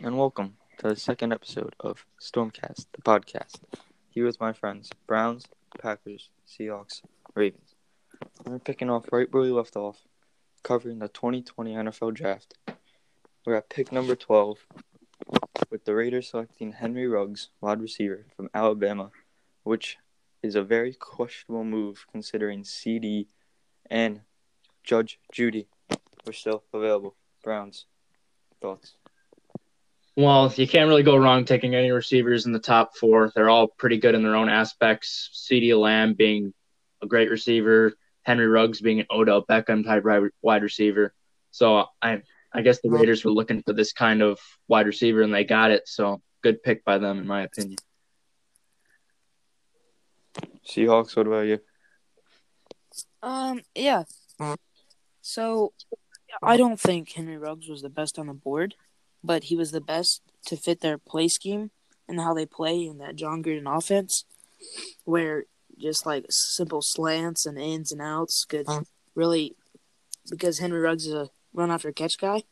and welcome to the second episode of Stormcast, the podcast. Here with my friends, Browns, Packers, Seahawks, Ravens. We're picking off right where we left off, covering the 2020 NFL Draft. We're at pick number 12, with the Raiders selecting Henry Ruggs, wide receiver from Alabama, which is a very questionable move considering CeeDee and Judge Judy were still available. Browns, thoughts? Well, you can't really go wrong taking any receivers in the top four. They're all pretty good in their own aspects. CeeDee Lamb being a great receiver, Henry Ruggs being an Odell Beckham type wide receiver. So I I guess the Raiders were looking for this kind of wide receiver and they got it. So good pick by them in my opinion. Seahawks, what about you? Um, yeah. So I don't think Henry Ruggs was the best on the board, but he was the best to fit their play scheme and how they play in that Jon Gruden offense, where just like simple slants and ins and outs could really, because Henry Ruggs is a run after catch guy,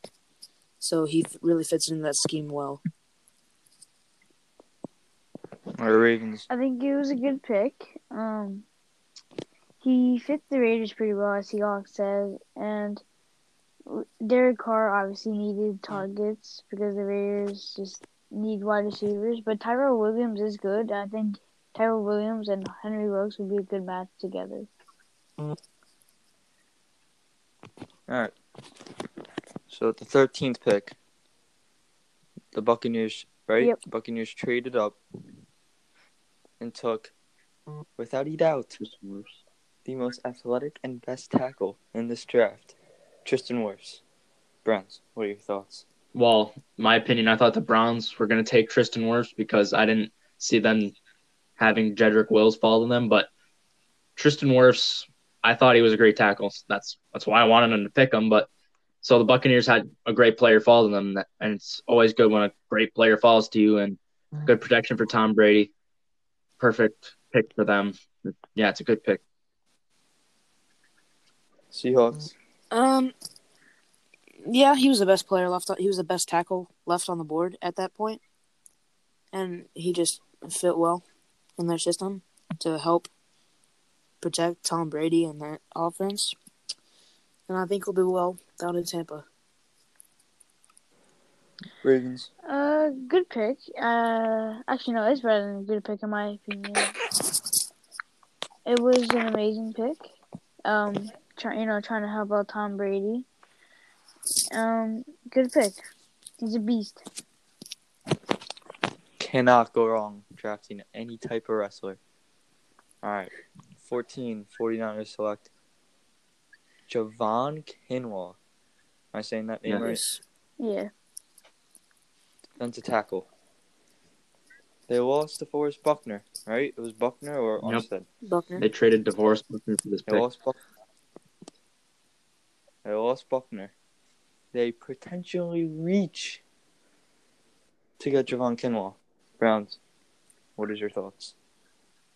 so he really fits into that scheme well. Our Ravens. I think it was a good pick. Um, he fit the Raiders pretty well, as Seahawks says, and Derek Carr obviously needed targets because the Raiders just need wide receivers. But Tyrell Williams is good. I think Tyrell Williams and Henry Ruggs would be a good match together. Mm-hmm. All right. So at the thirteenth pick, the Buccaneers, right? Yep. Buccaneers traded up and took, without a doubt, the most athletic and best tackle in this draft, Tristan Wirfs. Browns, what are your thoughts? Well, my opinion, I thought the Browns were going to take Tristan Wirfs because I didn't see them having Jedrick Wills fall to them. But Tristan Wirfs, I thought he was a great tackle. That's that's why I wanted them to pick him. But so the Buccaneers had a great player fall to them, and it's always good when a great player falls to you. And good protection for Tom Brady. Perfect pick for them. Yeah, it's a good pick. Seahawks. Um, yeah, he was the best player left. He was the best tackle left on the board at that point, and he just fit well in their system to help protect Tom Brady and that offense. And I think he'll do well down in Tampa. Ravens. Uh, good pick. Uh, actually, no, it's better than a good pick in my opinion. It was an amazing pick. Um, try, you know, trying to help out Tom Brady. Um, good pick. He's a beast. Cannot go wrong drafting any type of wrestler. All right. 14, 49ers select Javon Kinlaw. Am I saying that name right? Yes. Yeah. Defensive tackle. They lost to Forrest Buckner, right? It was Buckner or Yep. Armstead. Buckner. They traded DeForest Buckner for this They pick. lost Buck- They lost Buckner. They potentially reach to get Javon Kinlaw. Browns. What is your thoughts?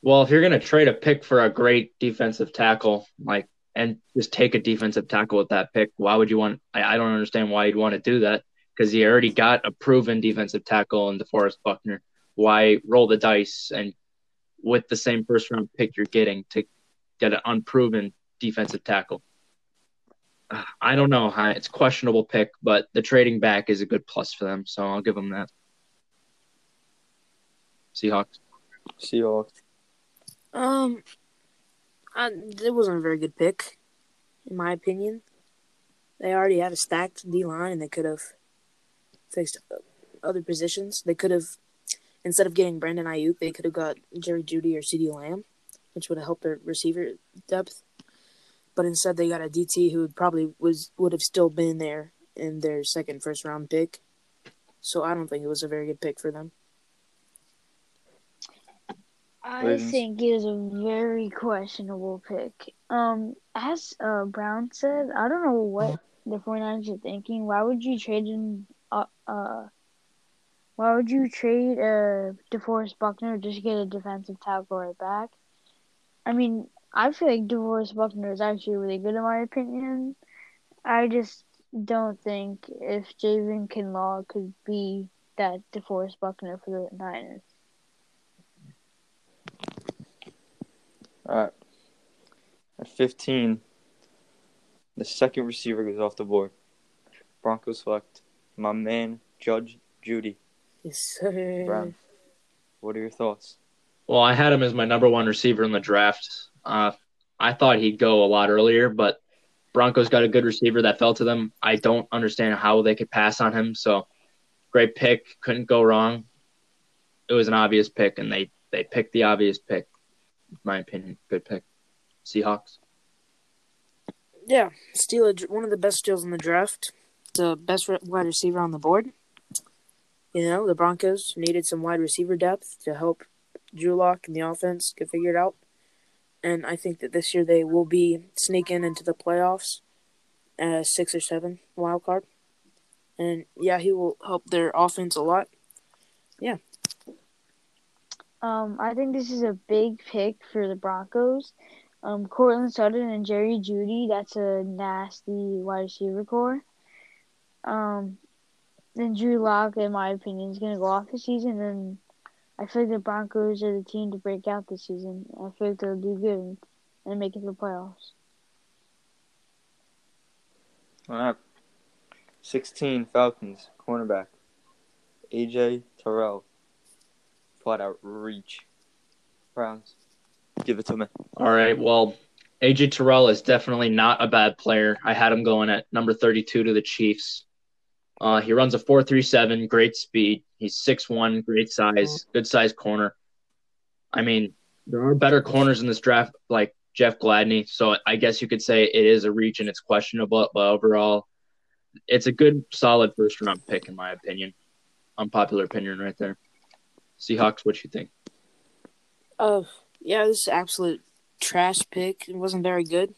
Well, if you're going to trade a pick for a great defensive tackle, like, and just take a defensive tackle with that pick, why would you want? I, I don't understand why you'd want to do that because you already got a proven defensive tackle in DeForest Buckner. Why roll the dice and with the same first round pick you're getting to get an unproven defensive tackle? Uh, I don't know. It's a questionable pick, but the trading back is a good plus for them, so I'll give them that. Seahawks. Seahawks. Um, I, it wasn't a very good pick, in my opinion. They already had a stacked D line, and they could have fixed other positions. They could have, instead of getting Brandon Aiyuk, they could have got Jerry Jeudy or CeeDee Lamb, which would have helped their receiver depth. But instead, they got a DT who probably was would have still been there in their second first round pick. So I don't think it was a very good pick for them. I think it was a very questionable pick. Um, as uh, Brown said, I don't know what the 49ers are thinking. Why would you trade in, uh, uh why would you trade uh DeForest Buckner just to get a defensive tackle right back? I mean, I feel like DeForest Buckner is actually really good in my opinion. I just don't think if Javon Kinlaw could be that DeForest Buckner for the Niners. All right. At 15, the second receiver goes off the board. Broncos select my man, Judge Judy. Yes, sir. Brown. What are your thoughts? Well, I had him as my number one receiver in the draft. Uh, I thought he'd go a lot earlier, but Broncos got a good receiver that fell to them. I don't understand how they could pass on him. So, great pick. Couldn't go wrong. It was an obvious pick, and they they picked the obvious pick. My opinion, good pick. Seahawks. Yeah, steal a, one of the best steals in the draft. The best wide receiver on the board. You know, the Broncos needed some wide receiver depth to help Drew Lock and the offense get figured out. And I think that this year they will be sneaking into the playoffs as six or seven wild card. And yeah, he will help their offense a lot. Yeah. Um, I think this is a big pick for the Broncos. Um, Courtland Sutton and Jerry Jeudy, that's a nasty wide receiver corps. Um, then Drew Lock, in my opinion, is going to go off this season. And I feel like the Broncos are the team to break out this season. I feel like they'll do good and make it to the playoffs. All right. 16, Falcons, cornerback. AJ Terrell. Flat out reach. Browns. Give it to me. All right. Well, AJ Terrell is definitely not a bad player. I had him going at number 32 to the Chiefs. Uh, he runs a 4.37, great speed. He's 6'1, great size, good size corner. I mean, there are better corners in this draft, like Jeff Gladney. So I guess you could say it is a reach and it's questionable, but overall, it's a good, solid first round pick, in my opinion. Unpopular opinion right there. Seahawks, what you think? Oh, yeah, this is absolute trash pick. It wasn't very good.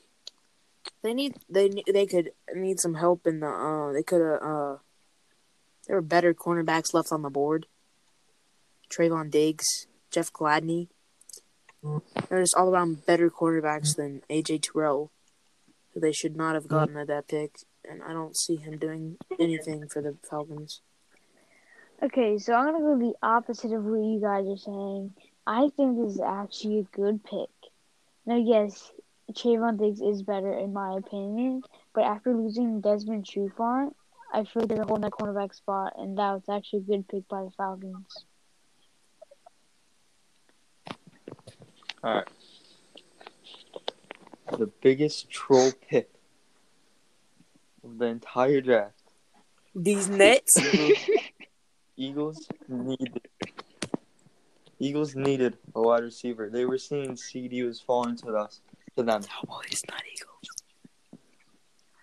They need they they could need some help in the uh they could have uh there were better cornerbacks left on the board. Trevon Diggs, Jeff Gladney. There's all around better quarterbacks than AJ Terrell, who they should not have gotten at that pick, and I don't see him doing anything for the Falcons. Okay, so I'm gonna go the opposite of what you guys are saying. I think this is actually a good pick. Now, yes, Trevon Diggs is better in my opinion, but after losing Desmond Trufant, I feel like they're holding that cornerback spot, and that was actually a good pick by the Falcons. All right. The biggest troll pick of the entire draft. These Nets. Eagles needed Eagles needed a wide receiver. They were seeing CeeDee was falling to us to them. Cowboys, not Eagles.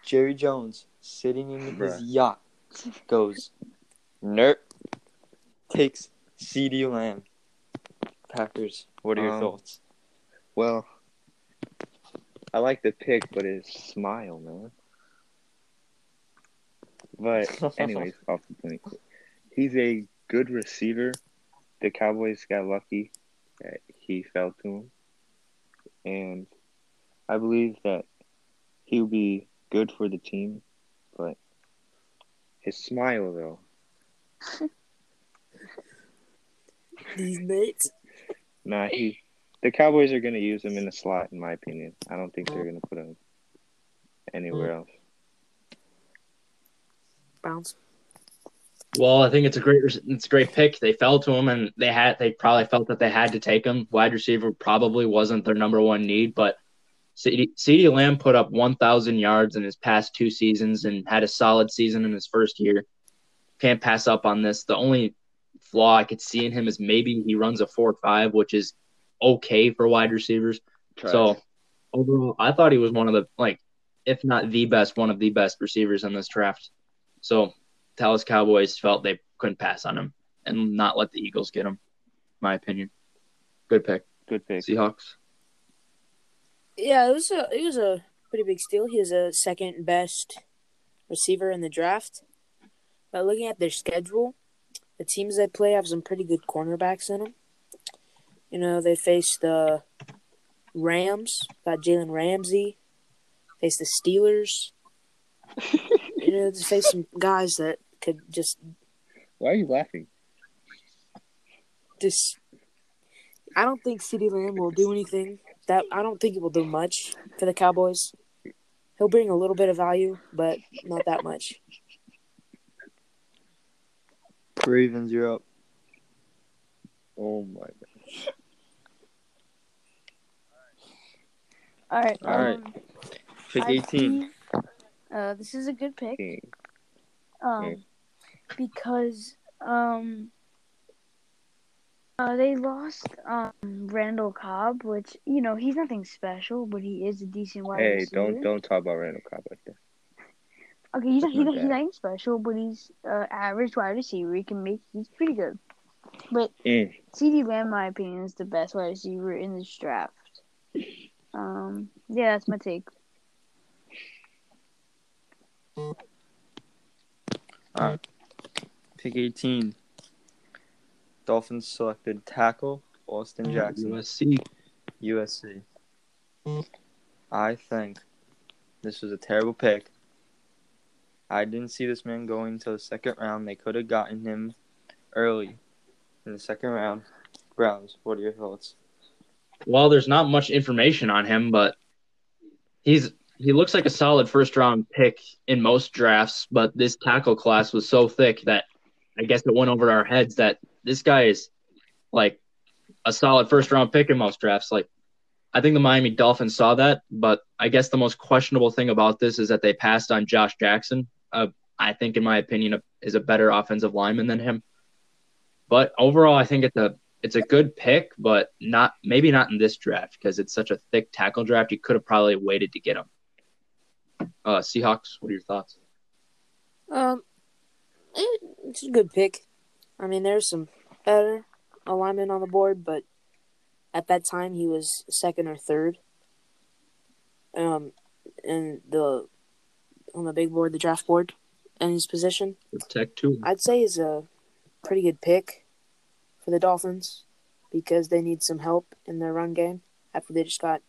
Jerry Jones sitting in his yacht goes Nerp takes CeeDee Lamb. Packers, what are your Um, thoughts? Well, I like the pick, but his smile, man. But anyways, off the point. He's a good receiver. The Cowboys got lucky that he fell to him. And I believe that he'll be good for the team, his smile though. These Nets. Nah, he the Cowboys are gonna use him in the slot in my opinion. I don't think they're gonna put him anywhere else. Bounce. Well, I think it's a great it's a great pick. They fell to him, and they had they probably felt that they had to take him. Wide receiver probably wasn't their number one need, but CeeDee Lamb put up 1,000 yards in his past two seasons and had a solid season in his first year. Can't pass up on this. The only flaw I could see in him is maybe he runs a four five, which is okay for wide receivers. Trash. So overall, I thought he was one of the like, if not the best, one of the best receivers in this draft. So Dallas Cowboys felt they couldn't pass on him and not let the Eagles get him. My opinion. Good pick. good pick. Seahawks. Yeah, it was a it was a pretty big steal. He was a second best receiver in the draft. But looking at their schedule, the teams they play have some pretty good cornerbacks in them. You know, they face the Rams, got Jalen Ramsey. Face the Steelers. you know, they face some guys that could just Why are you laughing? Just, I don't think CeeDee Lamb will do anything. That I don't think it will do much for the Cowboys. He'll bring a little bit of value, but not that much. Ravens, you're up. Oh my god. All right. All right. um, Pick I 18. think, Uh, this is a good pick. Um, Okay. because um, uh, they lost um Randall Cobb, which you know he's nothing special, but he is a decent wide Hey, receiver. Hey, don't don't talk about Randall Cobb like that. Okay, he's not, he's, not not, he's bad. nothing special, but he's uh, average wide receiver. He can make. He's pretty good. But Mm. CeeDee Lamb, in my opinion, is the best wide receiver in this draft. Um, yeah, that's my take. Pick 18. Dolphins selected tackle Austin Jackson, USC. USC. I think this was a terrible pick. I didn't see this man going until the second round. They could have gotten him early in the second round. Browns, what are your thoughts? Well, there's not much information on him, but he's he looks like a solid first round pick in most drafts. But this tackle class was so thick that I guess it went over our heads that this guy is like a solid first round pick in most drafts. Like I think the Miami Dolphins saw that, but I guess the most questionable thing about this is that they passed on Josh Jackson. Uh, I think, in my opinion, is a better offensive lineman than him. But overall, I think it's a it's a good pick, but not maybe not in this draft because it's such a thick tackle draft. You could have probably waited to get him. Uh, Seahawks, what are your thoughts? Um, it's a good pick. I mean, there's some better alignment on the board, but at that time he was second or third. Um, in the on the big board, the draft board, in his position, Protect Tua. I'd say is a pretty good pick for the Dolphins because they need some help in their run game after they just got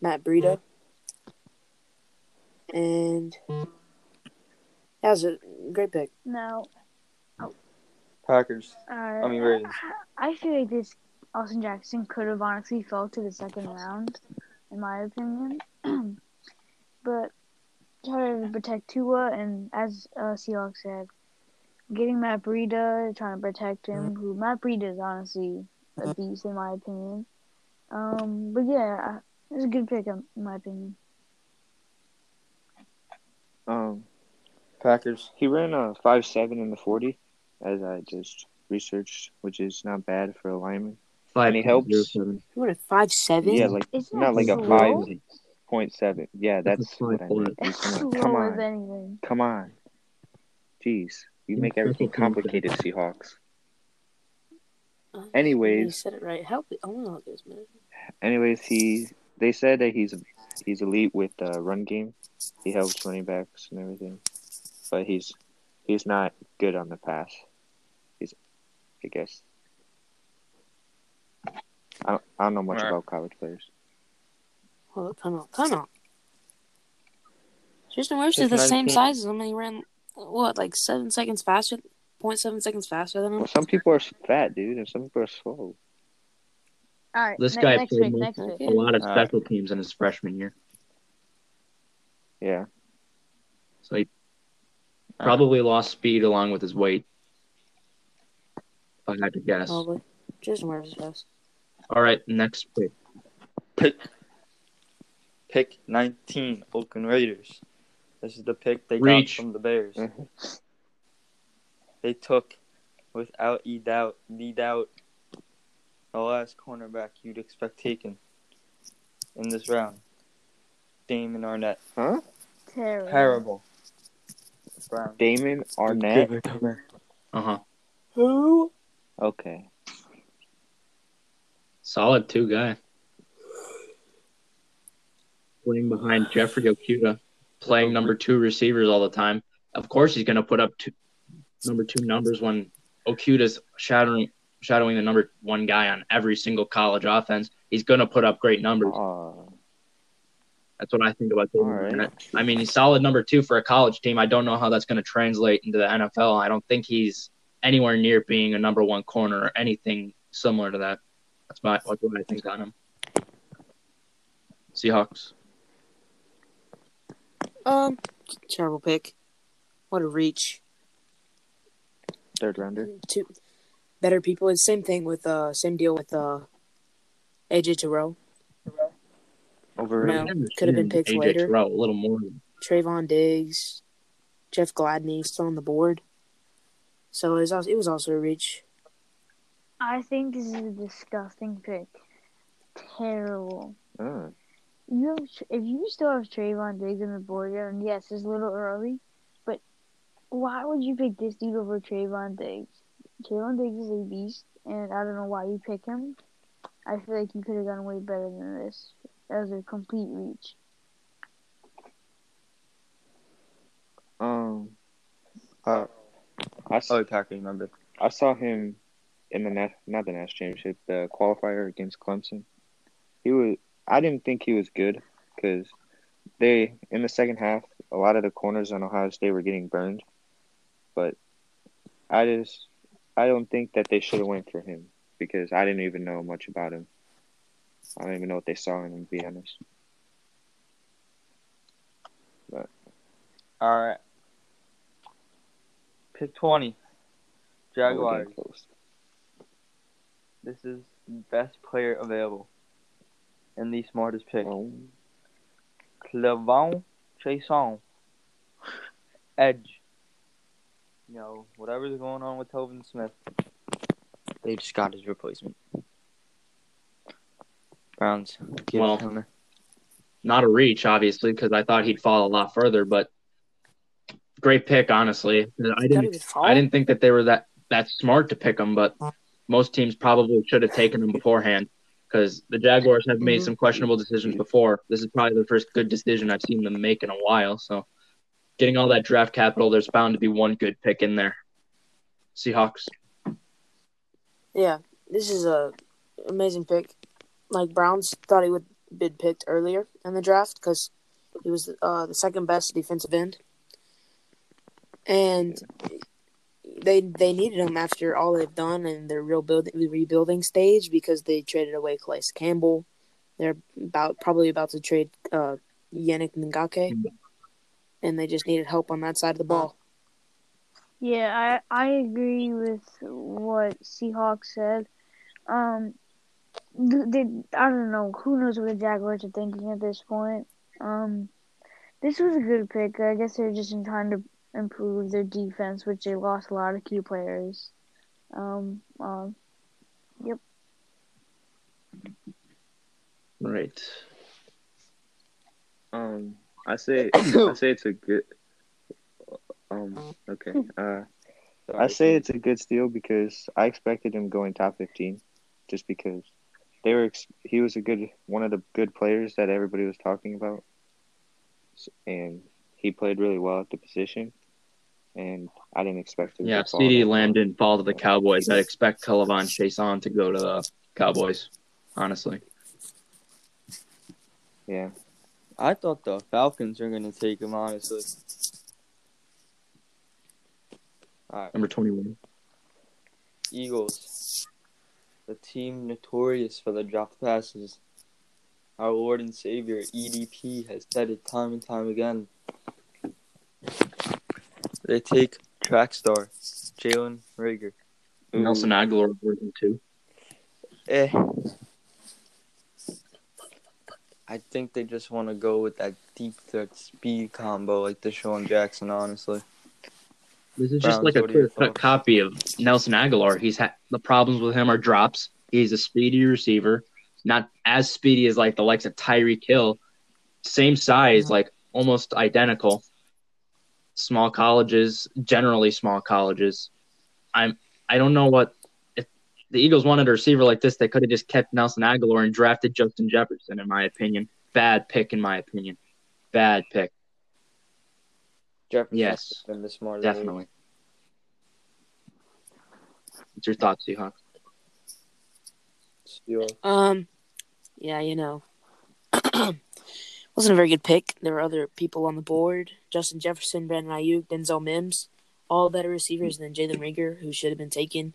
Matt Breida. And that was a great pick. Now, Packers. uh, I mean, Ravens. I feel like this Austin Jackson could have honestly fell to the second round, in my opinion. but try to protect Tua, and as uh, Seahawks said, getting Matt Breida, trying to protect him. Who Matt Breida is honestly a beast in my opinion. Um, but yeah, it's a good pick in in my opinion. Um, Packers. he ran a five seven in the forty, as I just researched, which is not bad for a lineman. Five Any helps? zero seven. You went five seven. Yeah, like Isn't not that like a five point seven. Yeah, That's that's what I five meant. That's Come on, come on, come on. Jeez, you make everything complicated, Seahawks. Oh, anyways, You said it right. Help it. I want to look this, man. anyways, he they said that he's he's elite with the run game. He helps running backs and everything, but he's he's not good on the pass. He's, I guess. I don't, I don't know much Alright. about college players. Hold up, time out, time out. Tristan Wirfs is the same 19. size as him, and he ran what, like seven seconds faster, 0.7 seconds faster than him. Well, some people are fat, dude, and some people are slow. All right, This ne- guy next played pick, most- next pick. Okay. A lot of All right. special teams in his freshman year, Yeah. so he probably lost speed along with his weight. If I had to guess. Probably. Tristan Wirfs is fast. All right, next pick. Pick. Pick 19. Oakland Raiders. This is the pick they Reach. got from the Bears. Mhm. They took, without e doubt, the doubt, the last cornerback you'd expect taken in this round. Damon Arnette. Huh? Terrible. Terrible. Brown. Damon Arnette. Give it to me. Uh huh. Who? Okay. Solid two guy. Playing behind Jeffrey Okudah, playing number two receivers all the time. Of course, he's going to put up two, number two numbers when Okudah's shadowing shadowing the number one guy on every single college offense. He's going to put up great numbers. Uh, That's what I think about Damon All right. Arnette. I mean, he's solid number two for a college team. I don't know how that's going to translate into the NFL. I don't think he's anywhere near being a number one corner or anything similar to that. That's my what I think on him. Seahawks. Um, terrible pick. What a reach. Third rounder. Two better people. It's same thing with uh same deal with uh AJ Terrell, Over No. could've been picked AJ later. Terrell, a little more. Trevon Diggs, Jeff Gladney still on the board. So it was also, it was also a reach. I think this is a disgusting pick. Terrible. Ah, You have, if you still have Trevon Diggs on the board, and yes, it's a little early, but why would you pick this dude over Trevon Diggs? Trevon Diggs is a beast, and I don't know why you pick him. I feel like you could have done way better than this. That was a complete reach. um, uh, I, s- Oh, Packer, remember? I saw him in the nat- not the national championship, the qualifier against Clemson. He was. I didn't think he was good because they in the second half a lot of the corners on Ohio State were getting burned, but I just I don't think that they should have went for him because I didn't even know much about him. I don't even know what they saw in him. To be honest. But All right. Pick 20. Oh, we're Jaguars. close. This is the best player available. And the smartest pick. Oh, K'Lavon Chaisson. Edge. You know, whatever's going on with Tobin Smith. They just got his replacement. Browns. Give Well, it to him. Not a reach, obviously, because I thought he'd fall a lot further, but great pick, honestly. I didn't? I didn't think that they were that that smart to pick him, but most teams probably should have taken him beforehand because the Jaguars have made Mhm. some questionable decisions before. This is probably the first good decision I've seen them make in a while. So, getting all that draft capital, there's bound to be one good pick in there. Seahawks. Yeah, this is a amazing pick. Like Browns thought he would been picked earlier in the draft because he was uh, the second best defensive end, and they they needed him after all they've done in their real building rebuilding stage because they traded away Calais Campbell. They're about probably about to trade uh, Yannick Ngakoue, and they just needed help on that side of the ball. Yeah, I I agree with what Seahawks said. Um, th- they, I don't know. Who knows what the Jaguars are thinking at this point? Um, this was a good pick. I guess they're just in trying to improve their defense, which they lost a lot of key players. Um, um, yep. Right. Um, I say I say it's a good. Um, okay. Uh, I say it's a good steal because I expected him going top fifteen, just because they were. He was a good one of the good players that everybody was talking about, and he played really well at the position, and I didn't expect him. Yeah, to CeeDee Lamb didn't fall to the Cowboys, I'd expect K'Lavon Chaisson to go to the Cowboys, honestly. Yeah, I thought the Falcons were going to take him, honestly. All right, Number 21. Eagles. The team notorious for the dropped passes. Our Lord and Savior, EDP, has said it time and time again. They take track star, Jalen Reagor. Nelson Agholor version 2. Eh. I think they just want to go with that deep threat speed combo like DeSean Jackson, honestly. This is just Browns, like a what are your clear cut copy of Nelson Agholor. He's had the problems with him are drops. He's a speedy receiver, not as speedy as like the likes of Tyreek Hill. Same size, like almost identical. Small colleges, generally small colleges. I'm I don't know what if the Eagles wanted a receiver like this, they could have just kept Nelson Agholor and drafted Justin Jefferson, in my opinion. Bad pick, in my opinion. Bad pick. Jefferson Yes, been the smarter Definitely. What's your thoughts, Seahawks? Steal. Um, yeah, you know, wasn't a very good pick. There were other people on the board: Justin Jefferson, Brandon Aiyuk, Denzel Mims, all better receivers than Jalen Reagor, who should have been taken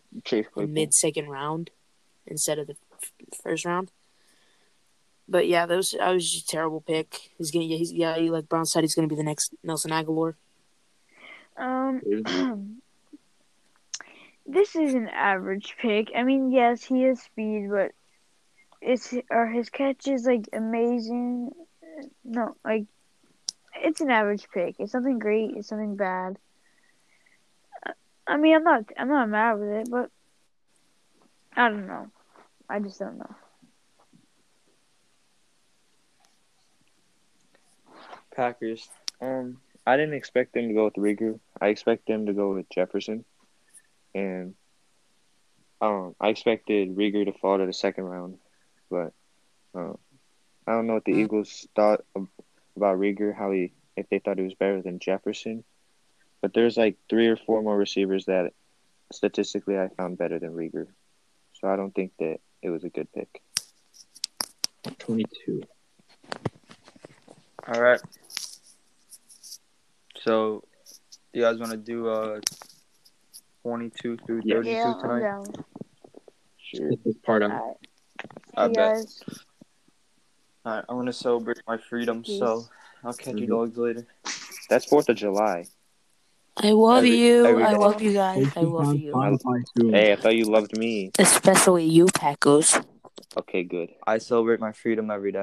in mid second round instead of the f- first round. But yeah, that was I was just a terrible pick. He's gonna yeah, he's yeah, he- like Brown said, he's gonna be the next Nelson Agholor. Um, this is an average pick. I mean, yes, he has speed, but it's are his catches like amazing? No, like it's an average pick. It's something great. It's something bad. I- mean, I'm not I'm not mad with it, but I don't know. I just don't know. Packers. Um, I didn't expect them to go with Reagor. I expect them to go with Jefferson, and um, I expected Reagor to fall to the second round, but um, I don't know what the Eagles thought of, about Reagor. How he, if they thought he was better than Jefferson, but there's like three or four more receivers that statistically I found better than Reagor, so I don't think that it was a good pick. 22. All right. So, you guys want to do uh 22 through Yeah. 32 Yeah, I'm tonight? down. Sure. This part out. Alright. I Hey bet. guys. All right, I'm gonna celebrate my freedom, so I'll catch you Mhm. dogs later. That's Fourth of July. I love Every- you. every I love you guys. I love you. Hey, I thought you loved me. Especially you, Packers. Okay, good. I celebrate my freedom every day.